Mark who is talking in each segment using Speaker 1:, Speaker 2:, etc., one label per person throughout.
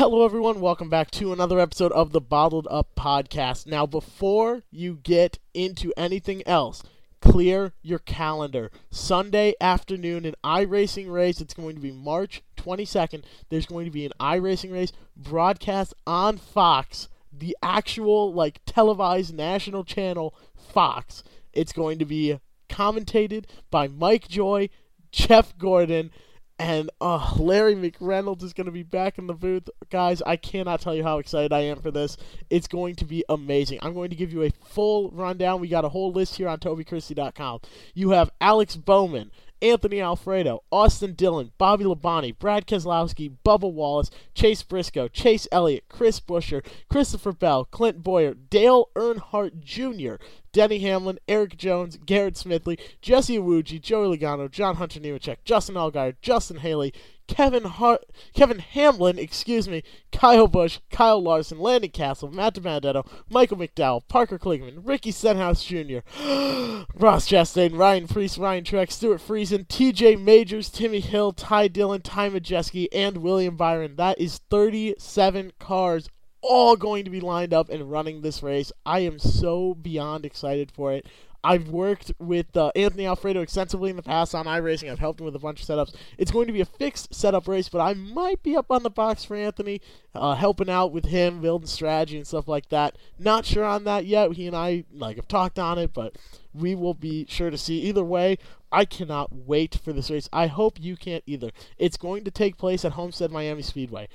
Speaker 1: Hello, everyone. Welcome back to another episode of the Bottled Up Podcast. Now, before you get into anything else, clear your calendar. Sunday afternoon, an iRacing race. It's going to be March 22nd. There's going to be an iRacing race broadcast on Fox, the actual, like, televised national channel, Fox. It's going to be commentated by Mike Joy, Jeff Gordon, and uh, Larry McReynolds is going to be back in the booth. Guys, I cannot tell you how excited I am for this. It's going to be amazing. I'm going to give you a full rundown. We got a whole list here on TobyChristie.com. You have Alex Bowman, Anthony Alfredo, Austin Dillon, Bobby Labonte, Brad Keselowski, Bubba Wallace, Chase Briscoe, Chase Elliott, Chris Buescher, Christopher Bell, Clint Bowyer, Dale Earnhardt Jr., Denny Hamlin, Erik Jones, Garrett Smithley, Jesse Iwuji, Joey Logano, John Hunter Nemechek, Justin Allgaier, Justin Haley, Kevin Kevin Hamlin, excuse me, Kyle Busch, Kyle Larson, Landon Cassill, Matt DiBenedetto, Michael McDowell, Parker Kligerman, Ricky Stenhouse Jr., Ross Chastain, Ryan Preece, Ryan Truex, Stewart Friesen, T.J. Majors, Timmy Hill, Ty Dillon, Ty Majeski, and William Byron. That is 37 cars all going to be lined up and running this race. I am so beyond excited for it. I've worked with uh, Anthony Alfredo extensively in the past on iRacing. I've helped him with a bunch of setups. It's going to be a fixed setup race, but I might be up on the box for Anthony, uh, helping out with him, building strategy and stuff like that. Not sure on that yet. He and I like have talked on it, but we will be sure to see. Either way, I cannot wait for this race. I hope you can't either. It's going to take place at Homestead Miami Speedway.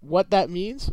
Speaker 1: What that means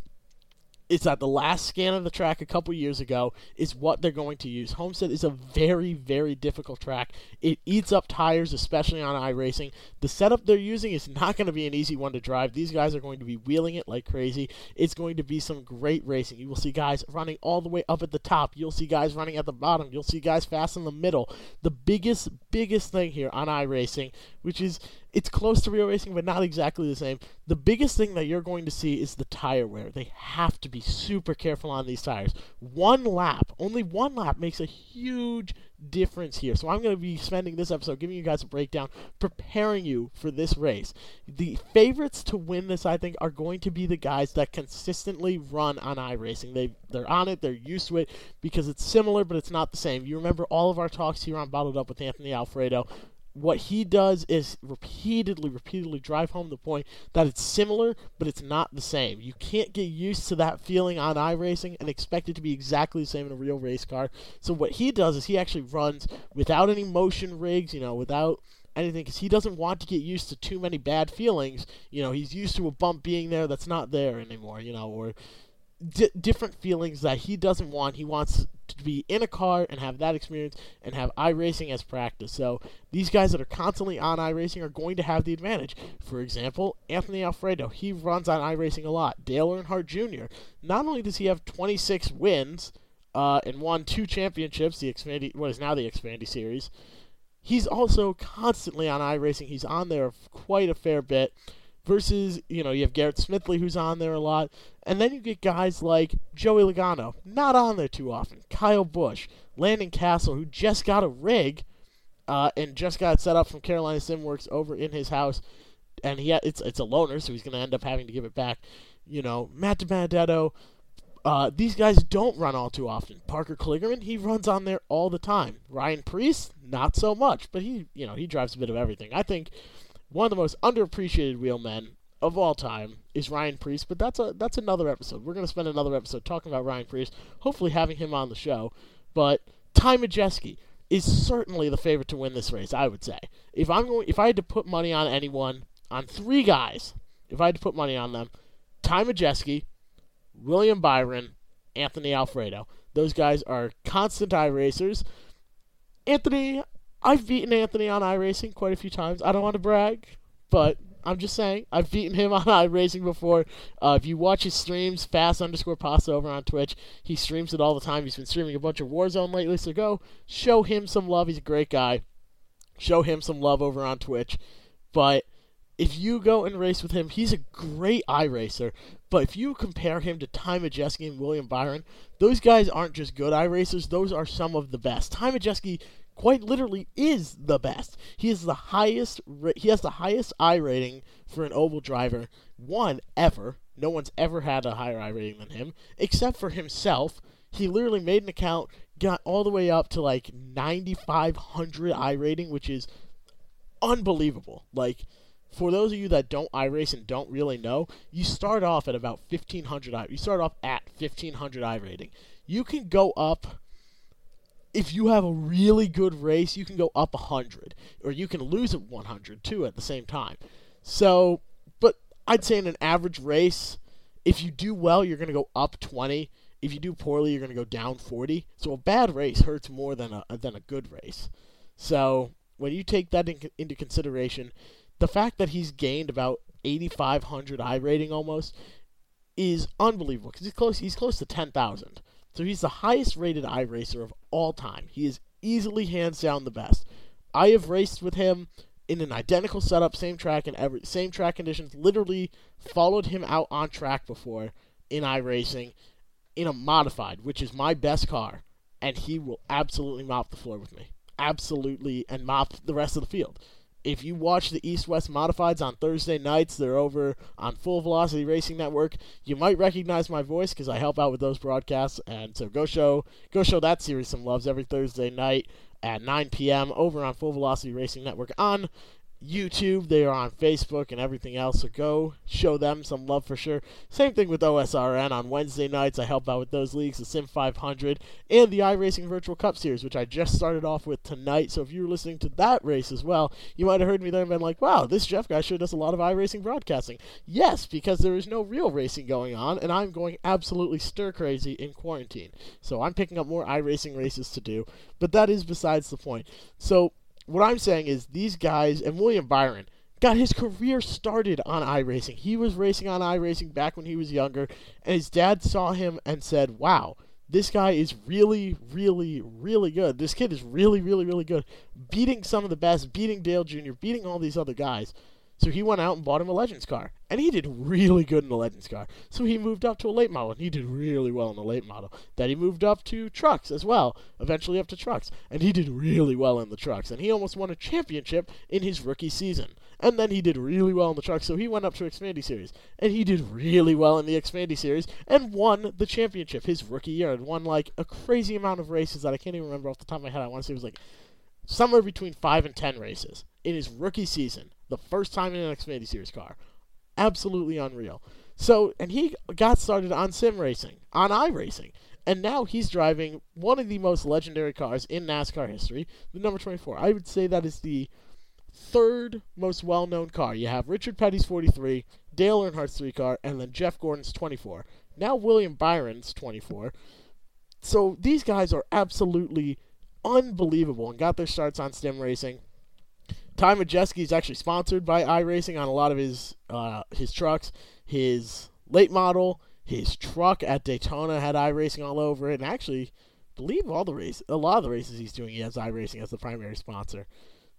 Speaker 1: is that the last scan of the track a couple years ago is what they're going to use. Homestead is a very, very difficult track. It eats up tires, especially on iRacing. The setup they're using is not going to be an easy one to drive. These guys are going to be wheeling it like crazy. It's going to be some great racing. You will see guys running all the way up at the top. You'll see guys running at the bottom. You'll see guys fast in the middle. The biggest, biggest thing here on iRacing, which is it's close to real racing, but not exactly the same. The biggest thing that you're going to see is the tire wear. They have to be super careful on these tires. One lap, only one lap, makes a huge difference here. So I'm going to be spending this episode giving you guys a breakdown, preparing you for this race. The favorites to win this, I think, are going to be the guys that consistently run on iRacing. They they're on it, they're used to it because it's similar, but it's not the same. You remember all of our talks here on Bottled Up with Anthony Alfredo what he does is repeatedly, repeatedly drive home the point that it's similar, but it's not the same. You can't get used to that feeling on iRacing and expect it to be exactly the same in a real race car. So what he does is he actually runs without any motion rigs, you know, without anything, because he doesn't want to get used to too many bad feelings. You know, he's used to a bump being there that's not there anymore, you know, or D- different feelings that he doesn't want. He wants to be in a car and have that experience and have iRacing as practice. So these guys that are constantly on iRacing are going to have the advantage. For example, Anthony Alfredo, he runs on iRacing a lot. Dale Earnhardt Jr., not only does he have 26 wins uh, and won two championships, the Xfinity, what is now the Xfinity Series, he's also constantly on iRacing. He's on there quite a fair bit versus, you know, you have Garrett Smithley who's on there a lot. And then you get guys like Joey Logano, not on there too often. Kyle Busch, Landon Cassill, who just got a rig uh, and just got set up from Carolina SimWorks over in his house. And he it's it's a loaner, so he's going to end up having to give it back. You know, Matt DiBenedetto. Uh, these guys don't run all too often. Parker Kligerman, he runs on there all the time. Ryan Preece, not so much, but he, you know, he drives a bit of everything. I think one of the most underappreciated wheelmen of all time is Ryan Preece, but that's a that's another episode. We're gonna spend another episode talking about Ryan Preece, hopefully having him on the show. But Ty Majeski is certainly the favorite to win this race, I would say. If I'm going if I had to put money on anyone, on three guys, if I had to put money on them, Ty Majeski, William Byron, Anthony Alfredo. Those guys are constant racers Anthony, I've beaten Anthony on iRacing quite a few times. I don't want to brag, but I'm just saying I've beaten him on iRacing before. Uh, if you watch his streams, fast underscore pasta over on Twitch, he streams it all the time. He's been streaming a bunch of Warzone lately, so go show him some love. He's a great guy. Show him some love over on Twitch. But if you go and race with him, he's a great iRacer. But if you compare him to Ty Majeski and William Byron, those guys aren't just good iRacers, those are some of the best. Ty Majeski quite literally is the best. He is the highest. He has the highest iRating for an oval driver, one ever. No one's ever had a higher iRating than him, except for himself. He literally made an account, got all the way up to like 9,500 iRating, which is unbelievable. Like, for those of you that don't I race and don't really know, you start off at about 1500 I. You start off at 1500 iRating. You can go up if you have a really good race, you can go up 100 or you can lose at 100 too at the same time. So, but I'd say in an average race, if you do well, you're going to go up 20. If you do poorly, you're going to go down 40. So a bad race hurts more than a than a good race. So, when you take that in, into consideration, the fact that he's gained about 8500 iRating almost is unbelievable because he's close he's close to 10,000. So he's the highest rated iRacer of all time. He is easily hands down the best. I have raced with him in an identical setup, same track and every same track conditions. Literally followed him out on track before in iRacing in a modified, which is my best car, and he will absolutely mop the floor with me. Absolutely, and mop the rest of the field if you watch the East West Modifieds on Thursday nights, they're over on Full Velocity Racing Network. You might recognize my voice because I help out with those broadcasts, and so go show go show that series some loves every Thursday night at 9 p.m. over on Full Velocity Racing Network on YouTube. They are on Facebook and everything else. So go show them some love for sure. Same thing with OSRN on Wednesday nights. I help out with those leagues, the Sim 500 and the iRacing Virtual Cup Series, which I just started off with tonight. So if you were listening to that race as well, you might have heard me there and been like, "Wow, this Jeff guy sure does a lot of iRacing broadcasting." Yes, because there is no real racing going on, and I'm going absolutely stir crazy in quarantine. So I'm picking up more iRacing races to do. But that is besides the point. So what I'm saying is these guys and William Byron got his career started on iRacing. He was racing on iRacing back when he was younger, and his dad saw him and said, "Wow, this guy is really, really, really good. This kid is really, really, really good, beating some of the best, beating Dale Jr., beating all these other guys." So he went out and bought him a Legends car. And he did really good in the Legends car. So he moved up to a late model, and he did really well in the late model. Then he moved up to trucks as well, eventually up to trucks. And he did really well in the trucks. And he almost won a championship in his rookie season. And then he did really well in the trucks, so he went up to Xfinity Series. And he did really well in the Xfinity Series and won the championship his rookie year. And won like a crazy amount of races that I can't even remember off the top of my head. I want to say it was like somewhere between five and ten races in his rookie season the first time in an Xfinity Series car. Absolutely unreal. So, and he got started on sim racing, on iRacing, and now he's driving one of the most legendary cars in NASCAR history, the number 24. I would say that is the third most well known car. You have Richard Petty's 43, Dale Earnhardt's 3 car, and then Jeff Gordon's 24. Now William Byron's 24. So these guys are absolutely unbelievable and got their starts on sim racing. Ty Majeski is actually sponsored by iRacing on a lot of his uh, his trucks. His late model, his truck at Daytona had iRacing all over it, and actually, believe all the race, a lot of the races he's doing, he has iRacing as the primary sponsor.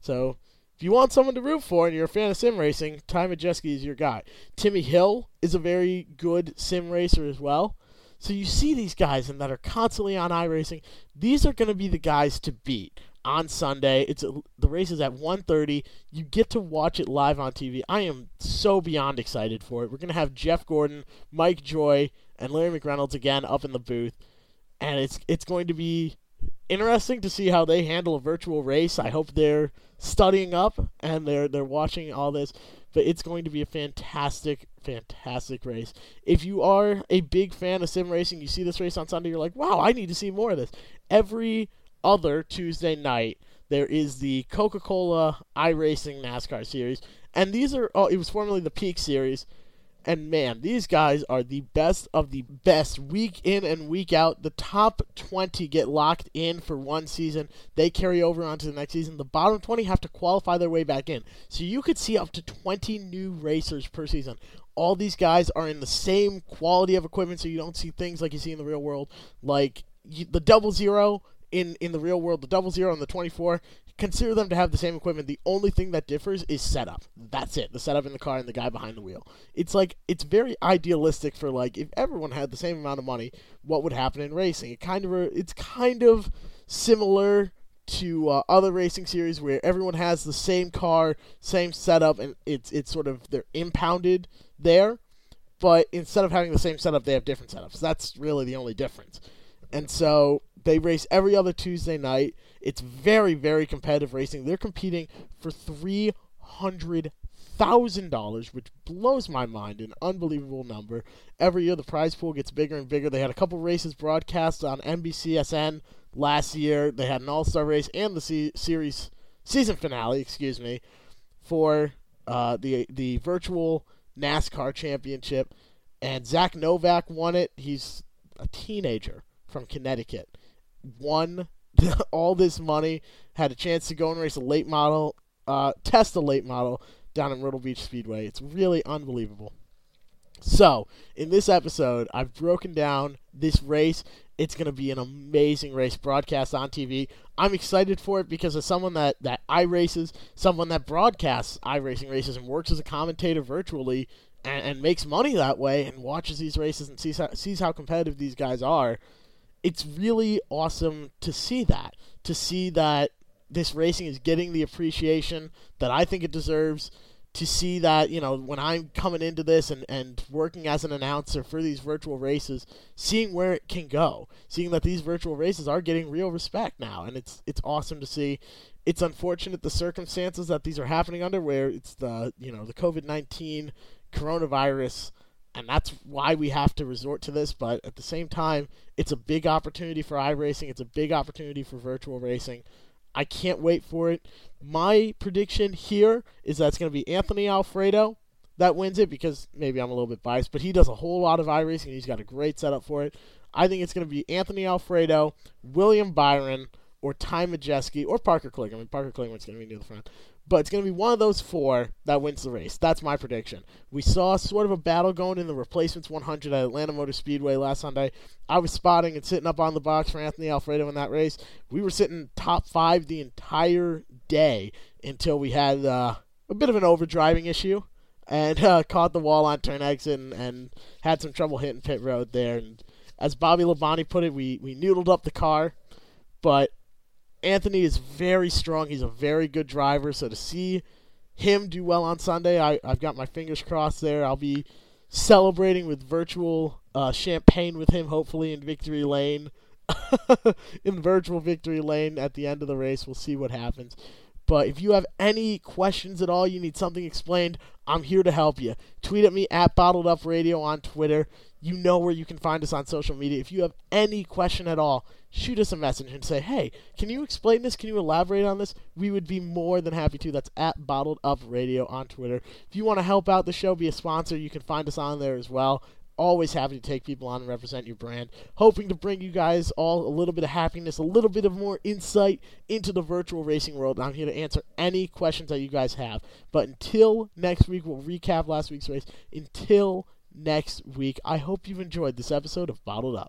Speaker 1: So, if you want someone to root for and you're a fan of sim racing, Ty Majeski is your guy. Timmy Hill is a very good sim racer as well. So you see these guys and that are constantly on iRacing. These are going to be the guys to beat on Sunday. It's a, the race is at 1:30. You get to watch it live on TV. I am so beyond excited for it. We're gonna have Jeff Gordon, Mike Joy, and Larry McReynolds again up in the booth, and it's it's going to be interesting to see how they handle a virtual race. I hope they're studying up and they're they're watching all this. But it's going to be a fantastic, fantastic race. If you are a big fan of sim racing, you see this race on Sunday, you're like, wow, I need to see more of this. Every other Tuesday night, there is the Coca Cola iRacing NASCAR series. And these are, oh, it was formerly the Peak series. And man, these guys are the best of the best week in and week out. The top 20 get locked in for one season. They carry over onto the next season. The bottom 20 have to qualify their way back in. So you could see up to 20 new racers per season. All these guys are in the same quality of equipment, so you don't see things like you see in the real world, like the double zero in in the real world, the double zero and the 24, consider them to have the same equipment. The only thing that differs is setup. That's it. The setup in the car and the guy behind the wheel. It's like it's very idealistic for like if everyone had the same amount of money, what would happen in racing? It kind of it's kind of similar to uh, other racing series where everyone has the same car, same setup, and it's it's sort of they're impounded there. but instead of having the same setup, they have different setups. That's really the only difference. And so they race every other Tuesday night. It's very, very competitive racing. They're competing for three hundred thousand dollars, which blows my mind, an unbelievable number. Every year the prize pool gets bigger and bigger. They had a couple races broadcast on NBCSN last year. They had an All Star race and the series season finale, excuse me, for uh, the the virtual NASCAR championship. And Zach Novak won it. He's a teenager from Connecticut. Won all this money, had a chance to go and race a late model, uh, test a late model down in Myrtle Beach Speedway. It's really unbelievable. So, in this episode, I've broken down this race. It's going to be an amazing race broadcast on TV. I'm excited for it because as someone that, that I races, someone that broadcasts iRacing races and works as a commentator virtually and, and makes money that way and watches these races and sees how, sees how competitive these guys are, it's really awesome to see that. To see that this racing is getting the appreciation that I think it deserves to see that, you know, when I'm coming into this and, and working as an announcer for these virtual races, seeing where it can go, seeing that these virtual races are getting real respect now, and it's it's awesome to see. It's unfortunate the circumstances that these are happening under, where it's the you know the COVID nineteen coronavirus, and that's why we have to resort to this. But at the same time, it's a big opportunity for iRacing. It's a big opportunity for virtual racing. I can't wait for it. My prediction here is that it's going to be Anthony Alfredo that wins it because maybe I'm a little bit biased, but he does a whole lot of iRacing. He's got a great setup for it. I think it's going to be Anthony Alfredo, William Byron, or Ty Majeski, or Parker Kligerman. Parker Kligerman's going to be near the front. But it's going to be one of those four that wins the race. That's my prediction. We saw sort of a battle going in the replacements 100 at Atlanta Motor Speedway last Sunday. I was spotting and sitting up on the box for Anthony Alfredo in that race. We were sitting top five the entire day until we had uh, a bit of an overdriving issue and uh, caught the wall on turn exit and, and, had some trouble hitting pit road there. And as Bobby Labonte put it, we, we noodled up the car, but Anthony is very strong. He's a very good driver. So to see him do well on Sunday, I, I've got my fingers crossed there. I'll be celebrating with virtual uh, champagne with him, hopefully in victory lane. in virtual victory lane at the end of the race. We'll see what happens. But if you have any questions at all, you need something explained, I'm here to help you. Tweet at me at Bottled Up Radio on Twitter. You know where you can find us on social media. If you have any question at all, shoot us a message and say, hey, can you explain this? Can you elaborate on this? We would be more than happy to. That's at Bottled Up Radio on Twitter. If you want to help out the show, be a sponsor, you can find us on there as well always happy to take people on and represent your brand. Hoping to bring you guys all a little bit of happiness, a little bit of more insight into the virtual racing world. I'm here to answer any questions that you guys have. But until next week, we'll recap last week's race. Until next week, I hope you've enjoyed this episode of Bottled Up.